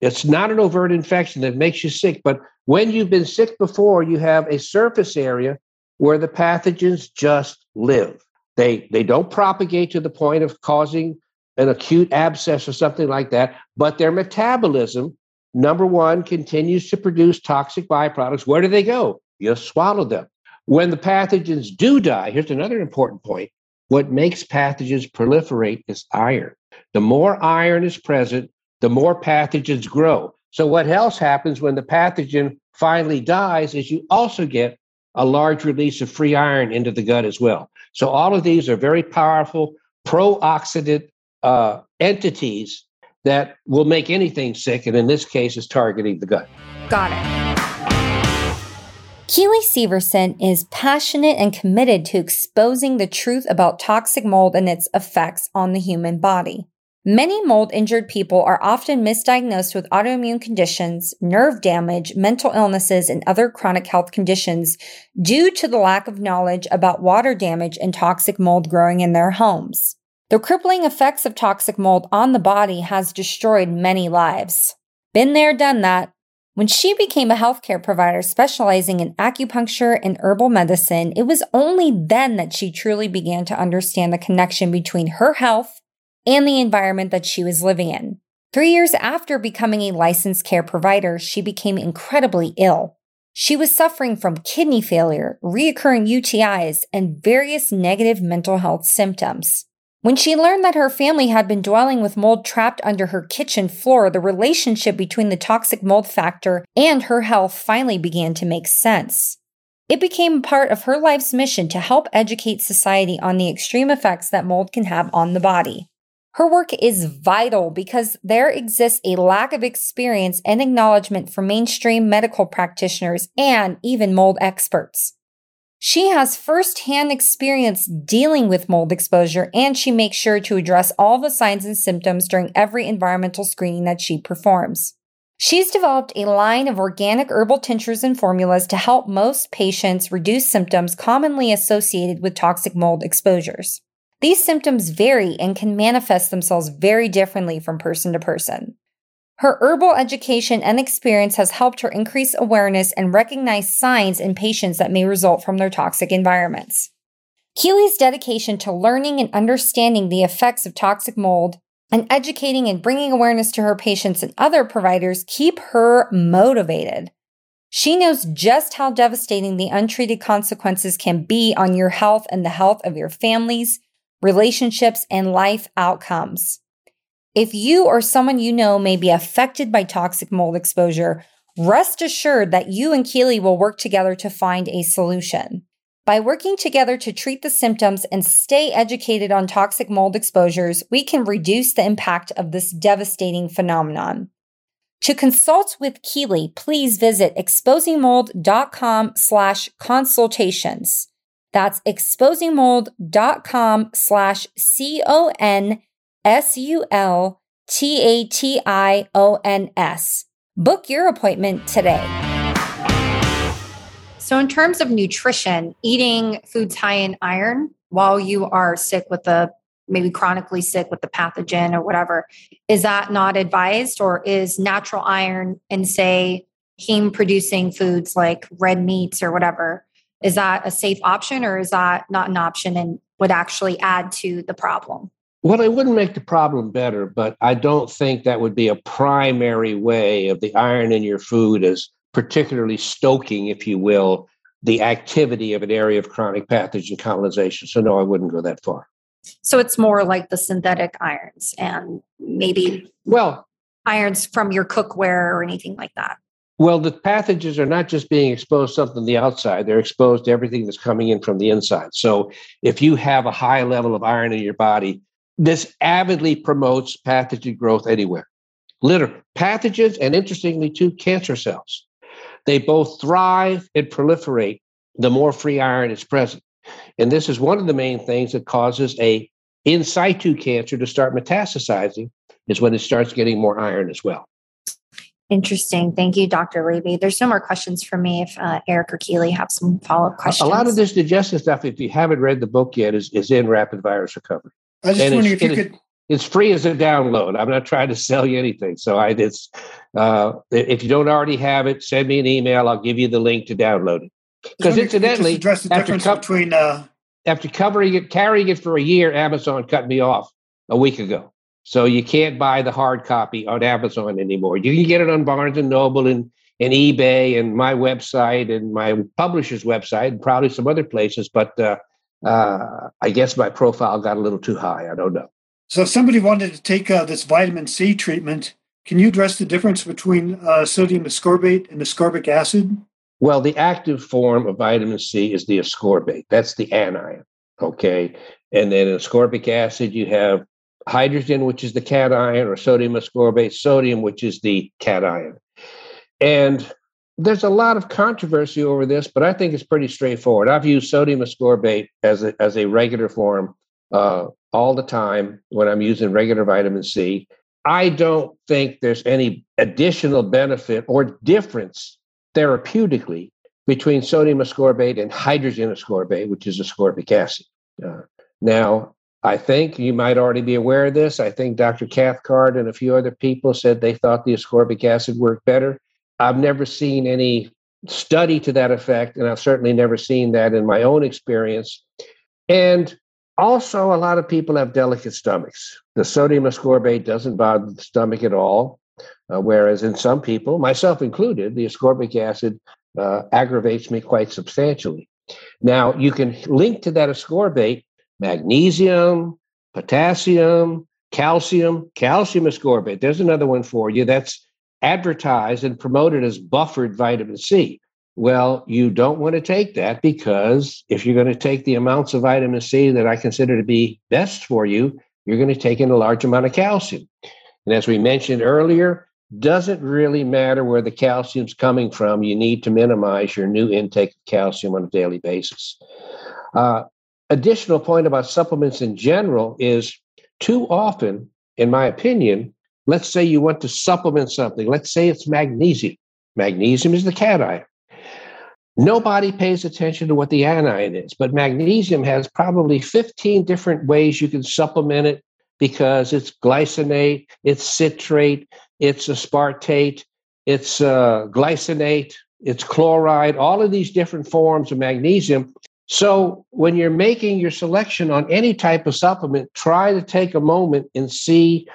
it's not an overt infection that makes you sick. But when you've been sick before, you have a surface area where the pathogens just live. They they don't propagate to the point of causing an acute abscess or something like that, but their metabolism, number one, continues to produce toxic byproducts. Where do they go? You swallow them. When the pathogens do die, here's another important point. What makes pathogens proliferate is iron. The more iron is present, the more pathogens grow. So, what else happens when the pathogen finally dies is you also get a large release of free iron into the gut as well. So, all of these are very powerful pro-oxidant uh, entities that will make anything sick, and in this case, is targeting the gut. Got it. Keeley Severson is passionate and committed to exposing the truth about toxic mold and its effects on the human body. Many mold injured people are often misdiagnosed with autoimmune conditions, nerve damage, mental illnesses, and other chronic health conditions due to the lack of knowledge about water damage and toxic mold growing in their homes. The crippling effects of toxic mold on the body has destroyed many lives. Been there, done that. When she became a healthcare provider specializing in acupuncture and herbal medicine, it was only then that she truly began to understand the connection between her health and the environment that she was living in. Three years after becoming a licensed care provider, she became incredibly ill. She was suffering from kidney failure, reoccurring UTIs, and various negative mental health symptoms. When she learned that her family had been dwelling with mold trapped under her kitchen floor, the relationship between the toxic mold factor and her health finally began to make sense. It became part of her life's mission to help educate society on the extreme effects that mold can have on the body. Her work is vital because there exists a lack of experience and acknowledgement from mainstream medical practitioners and even mold experts. She has firsthand experience dealing with mold exposure and she makes sure to address all the signs and symptoms during every environmental screening that she performs. She's developed a line of organic herbal tinctures and formulas to help most patients reduce symptoms commonly associated with toxic mold exposures. These symptoms vary and can manifest themselves very differently from person to person. Her herbal education and experience has helped her increase awareness and recognize signs in patients that may result from their toxic environments. Keely's dedication to learning and understanding the effects of toxic mold and educating and bringing awareness to her patients and other providers keep her motivated. She knows just how devastating the untreated consequences can be on your health and the health of your families, relationships, and life outcomes. If you or someone you know may be affected by toxic mold exposure, rest assured that you and Keely will work together to find a solution. By working together to treat the symptoms and stay educated on toxic mold exposures, we can reduce the impact of this devastating phenomenon. To consult with Keely, please visit exposingmold.com slash consultations. That's exposingmold.com slash C-O-N-S-U-L-T-A-T-I-O-N-S. Book your appointment today. So, in terms of nutrition, eating foods high in iron while you are sick with the maybe chronically sick with the pathogen or whatever, is that not advised? Or is natural iron in, say, heme producing foods like red meats or whatever, is that a safe option or is that not an option and would actually add to the problem? Well, it wouldn't make the problem better, but I don't think that would be a primary way of the iron in your food as particularly stoking, if you will, the activity of an area of chronic pathogen colonization. So, no, I wouldn't go that far. So, it's more like the synthetic irons and maybe well irons from your cookware or anything like that. Well, the pathogens are not just being exposed to something on the outside, they're exposed to everything that's coming in from the inside. So, if you have a high level of iron in your body, this avidly promotes pathogen growth anywhere. Literally, pathogens and interestingly, too, cancer cells. They both thrive and proliferate the more free iron is present. And this is one of the main things that causes a in situ cancer to start metastasizing is when it starts getting more iron as well. Interesting. Thank you, Dr. Levy. There's no more questions for me if uh, Eric or Keely have some follow up questions. A lot of this digestion stuff, if you haven't read the book yet, is, is in Rapid Virus Recovery. I was just wondering if you could it's free as a download. I'm not trying to sell you anything. So I it's uh, if you don't already have it, send me an email. I'll give you the link to download it. Because incidentally, address the difference co- between uh... after covering it, carrying it for a year, Amazon cut me off a week ago. So you can't buy the hard copy on Amazon anymore. You can get it on Barnes and Noble and, and eBay and my website and my publisher's website and probably some other places. But uh, uh, I guess my profile got a little too high. I don't know. So, if somebody wanted to take uh, this vitamin C treatment, can you address the difference between uh, sodium ascorbate and ascorbic acid? Well, the active form of vitamin C is the ascorbate. That's the anion. Okay. And then ascorbic acid, you have hydrogen, which is the cation, or sodium ascorbate, sodium, which is the cation. And there's a lot of controversy over this, but I think it's pretty straightforward. I've used sodium ascorbate as a, as a regular form uh, all the time when I'm using regular vitamin C. I don't think there's any additional benefit or difference therapeutically between sodium ascorbate and hydrogen ascorbate, which is ascorbic acid. Uh, now, I think you might already be aware of this. I think Dr. Cathcart and a few other people said they thought the ascorbic acid worked better. I've never seen any study to that effect, and I've certainly never seen that in my own experience. And also, a lot of people have delicate stomachs. The sodium ascorbate doesn't bother the stomach at all, uh, whereas in some people, myself included, the ascorbic acid uh, aggravates me quite substantially. Now, you can link to that ascorbate magnesium, potassium, calcium, calcium ascorbate. There's another one for you that's advertised and promoted as buffered vitamin C. Well, you don't want to take that because if you're going to take the amounts of vitamin C that I consider to be best for you, you're going to take in a large amount of calcium. And as we mentioned earlier, doesn't really matter where the calcium's coming from. You need to minimize your new intake of calcium on a daily basis. Uh, additional point about supplements in general is too often, in my opinion, let's say you want to supplement something. Let's say it's magnesium. Magnesium is the cation. Nobody pays attention to what the anion is, but magnesium has probably 15 different ways you can supplement it because it's glycinate, it's citrate, it's aspartate, it's uh, glycinate, it's chloride, all of these different forms of magnesium. So when you're making your selection on any type of supplement, try to take a moment and see,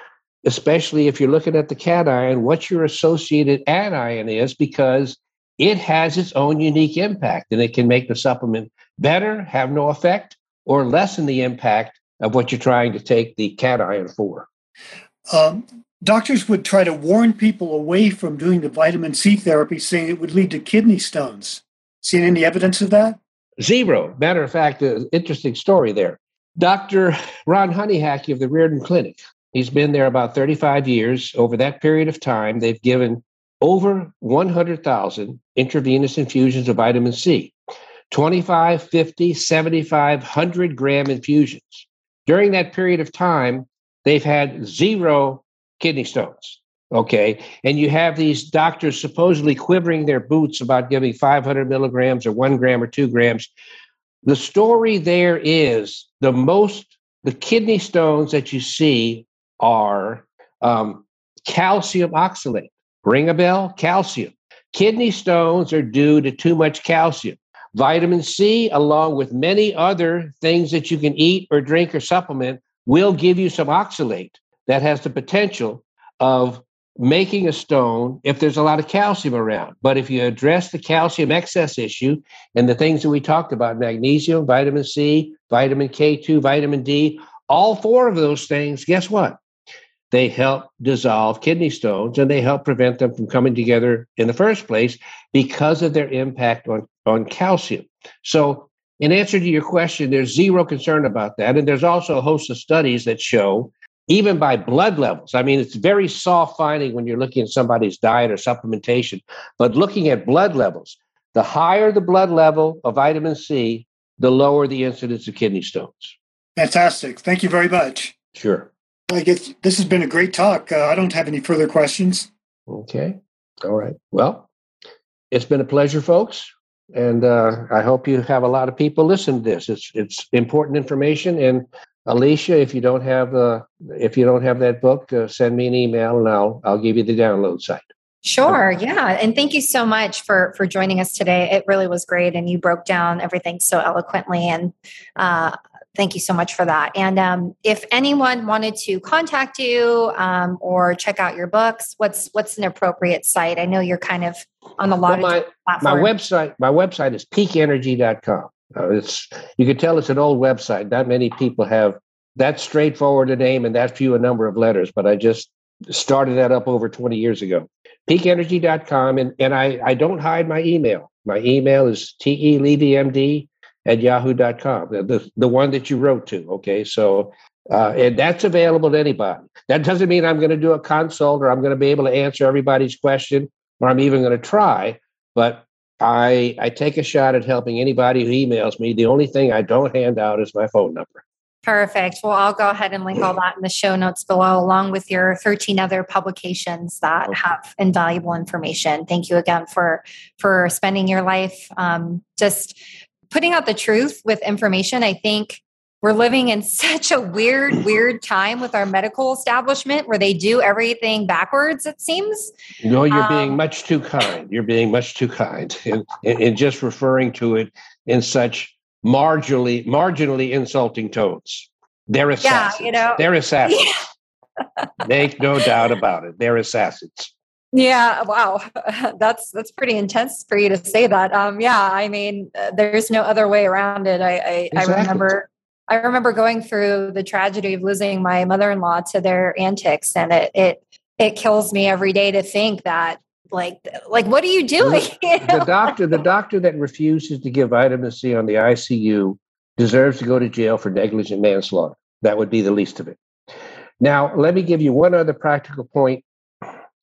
especially if you're looking at the cation, what your associated anion is, because it has its own unique impact and it can make the supplement better, have no effect, or lessen the impact of what you're trying to take the cation for. Um, doctors would try to warn people away from doing the vitamin C therapy, saying it would lead to kidney stones. Seen any evidence of that? Zero. Matter of fact, an interesting story there. Dr. Ron Hunninghake of the Riordan Clinic, he's been there about 35 years. Over that period of time, they've given over 100,000 intravenous infusions of vitamin C 25, 50, 75, 100 gram infusions. During that period of time, they've had zero kidney stones. Okay. And you have these doctors supposedly quivering their boots about giving 500 milligrams or one gram or two grams. The story there is the most, the kidney stones that you see are um, calcium oxalate. Ring a bell? Calcium. Kidney stones are due to too much calcium. Vitamin C, along with many other things that you can eat or drink or supplement, will give you some oxalate that has the potential of making a stone if there's a lot of calcium around. But if you address the calcium excess issue and the things that we talked about magnesium, vitamin C, vitamin K2, vitamin D all four of those things, guess what? They help dissolve kidney stones and they help prevent them from coming together in the first place because of their impact on, on calcium. So, in answer to your question, there's zero concern about that. And there's also a host of studies that show even by blood levels. I mean, it's very soft finding when you're looking at somebody's diet or supplementation, but looking at blood levels, the higher the blood level of vitamin C, the lower the incidence of kidney stones. Fantastic. Thank you very much. Sure. I guess this has been a great talk. Uh, I don't have any further questions. Okay. All right. Well, it's been a pleasure, folks. And uh, I hope you have a lot of people listen to this. It's it's important information, and Alicia, if you don't have uh, if you don't have that book, uh, send me an email and I'll I'll give you the download site. Sure, yeah, and thank you so much for for joining us today. It really was great, and you broke down everything so eloquently, and uh, thank you so much for that. And um, if anyone wanted to contact you um, or check out your books, what's what's an appropriate site? I know you're kind of on a lot well, of my, my website. My website is peakenergy.com. Uh, it's you can tell it's an old website. Not many people have that straightforward a name and that few a number of letters, but I just started that up over 20 years ago. Peakenergy.com. And, and I, I don't hide my email. My email is televymd at yahoo.com, the, the, the one that you wrote to. Okay. So, uh, and that's available to anybody. That doesn't mean I'm going to do a consult or I'm going to be able to answer everybody's question or I'm even going to try, but I, I take a shot at helping anybody who emails me. The only thing I don't hand out is my phone number. Perfect. Well, I'll go ahead and link all that in the show notes below, along with your 13 other publications that okay. have invaluable information. Thank you again for for spending your life um, just putting out the truth with information. I think we're living in such a weird, weird time with our medical establishment where they do everything backwards, it seems. No, you're um, being much too kind. You're being much too kind [laughs] in, in, in just referring to it in such marginally marginally insulting tones. They're assassins. Yeah, you know, they're assassins. Yeah. [laughs] Make no doubt about it. They're assassins. Yeah, wow, [laughs] that's that's pretty intense for you to say that. Um, yeah, I mean, uh, there's no other way around it. I I, exactly. I remember I remember going through the tragedy of losing my mother-in-law to their antics, and it it it kills me every day to think that like like what are you doing the, the [laughs] doctor the doctor that refuses to give vitamin c on the icu deserves to go to jail for negligent manslaughter. That would be the least of it. Now let me give you one other practical point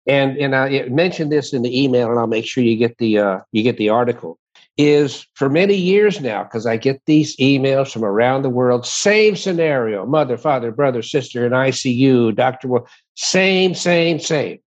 and and i mentioned this in the email and i'll make sure you get the uh, you get the article is for many years now because i get these emails from around the world same scenario mother father brother sister in icu doctor same same same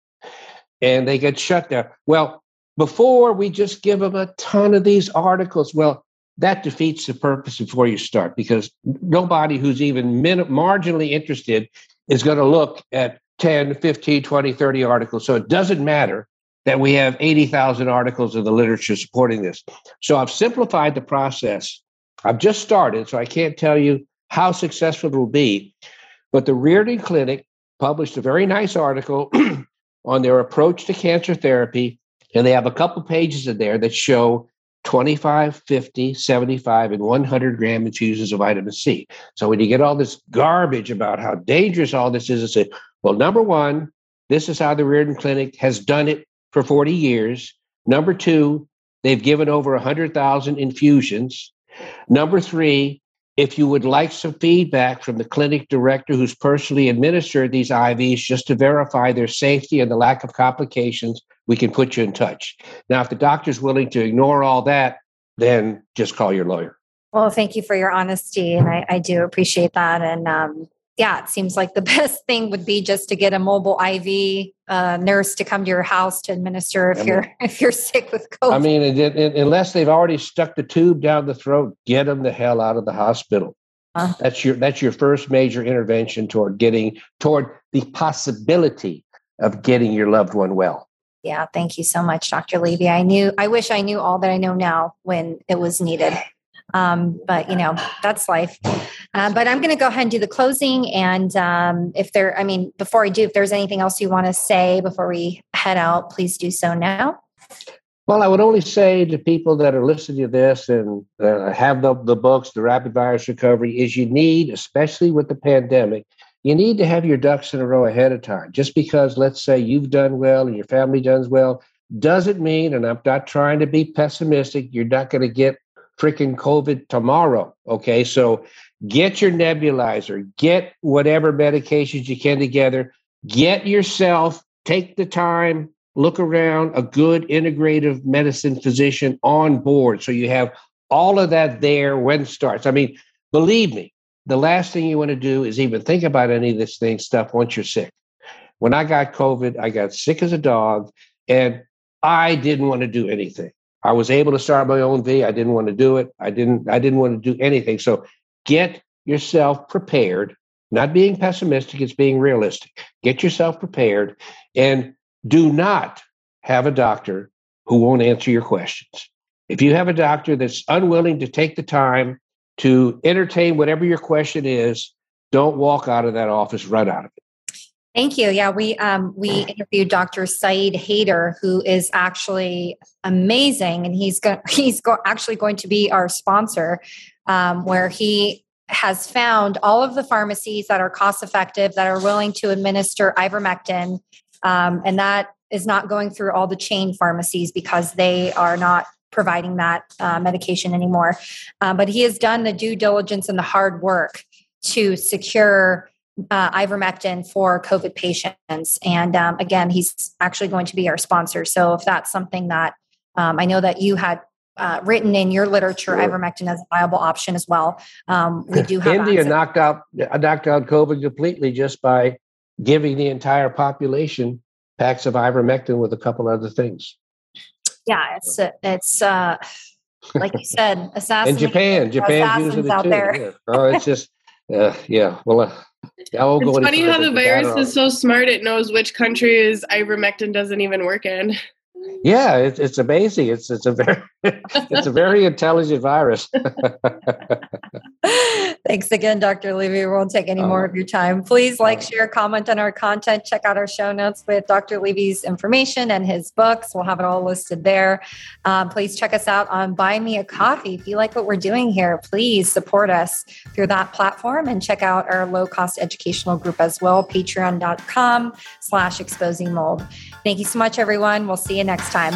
and they get shut down. Well, before we just give them a ton of these articles, well, that defeats the purpose before you start because nobody who's even min- marginally interested is going to look at 10, 15, 20, 30 articles. So it doesn't matter that we have 80,000 articles in the literature supporting this. So I've simplified the process. I've just started, so I can't tell you how successful it will be. But the Riordan Clinic published a very nice article [clears throat] on their approach to cancer therapy. And they have a couple pages in there that show 25, 50, 75, and 100 gram infusions of vitamin C. So when you get all this garbage about how dangerous all this is, I say, well, number one, this is how the Riordan Clinic has done it for 40 years. Number two, they've given over 100,000 infusions. Number three, if you would like some feedback from the clinic director who's personally administered these IVs just to verify their safety and the lack of complications, we can put you in touch. Now, if the doctor's willing to ignore all that, then just call your lawyer. Well, thank you for your honesty, and I, I do appreciate that. And um, yeah, it seems like the [laughs] best thing would be just to get a mobile IV uh, nurse to come to your house to administer if I mean, you're [laughs] if you're sick with COVID. I mean, it, it, unless they've already stuck the tube down the throat, get them the hell out of the hospital. Uh, that's your that's your first major intervention toward getting toward the possibility of getting your loved one well. Yeah, thank you so much, Dr. Levy. I knew I wish I knew all that I know now when it was needed. Um, but you know, that's life. Uh, but I'm going to go ahead and do the closing. And um, if there, I mean, before I do, if there's anything else you want to say before we head out, please do so now. Well, I would only say to people that are listening to this and uh, have the, the books, the Rapid Virus Recovery, is you need, especially with the pandemic, you need to have your ducks in a row ahead of time. Just because, let's say, you've done well and your family does well, doesn't mean, and I'm not trying to be pessimistic, you're not going to get freaking COVID tomorrow. Okay. So get your nebulizer, get whatever medications you can together, get yourself, take the time, look around, a good integrative medicine physician on board. So you have all of that there when it starts. I mean, believe me, the last thing you want to do is even think about any of this thing stuff once you're sick. When I got COVID, I got sick as a dog and I didn't want to do anything. I was able to start my own V. I didn't want to do it. I didn't. I didn't want to do anything. So get yourself prepared. Not being pessimistic, it's being realistic. Get yourself prepared, and do not have a doctor who won't answer your questions. If you have a doctor that's unwilling to take the time to entertain whatever your question is, don't walk out of that office. Run out of it. Thank you. Yeah, we um, we interviewed Dr. Saeed Haider, who is actually amazing, and he's go- [laughs] he's go- actually going to be our sponsor, um, where he has found all of the pharmacies that are cost effective that are willing to administer ivermectin, um, and that is not going through all the chain pharmacies because they are not providing that uh, medication anymore. Uh, but he has done the due diligence and the hard work to secure uh, ivermectin for COVID patients. And um, again, he's actually going to be our sponsor. So if that's something that um, I know that you had uh, written in your literature, sure. ivermectin as a viable option as well. Um, we do have India access. knocked out knocked out COVID completely just by giving the entire population packs of ivermectin with a couple other things. Yeah, it's it's uh, like you said, assassins. In Japan, Japan it out too. there. Yeah. Oh, it's just uh, yeah. Well. Uh, it's funny how the virus is so smart; it knows which countries ivermectin doesn't even work in. Yeah, it's it's amazing. It's it's a very [laughs] it's a very intelligent virus. [laughs] Thanks again, Dr. Levy. We won't take any uh, more of your time. Please like, uh, share, comment on our content. Check out our show notes with Dr. Levy's information and his books. We'll have it all listed there. Um, please check us out on Buy Me a Coffee. If you like what we're doing here, please support us through that platform and check out our low cost educational group as well, patreon.com slash exposing mold. Thank you so much, everyone. We'll see you next time.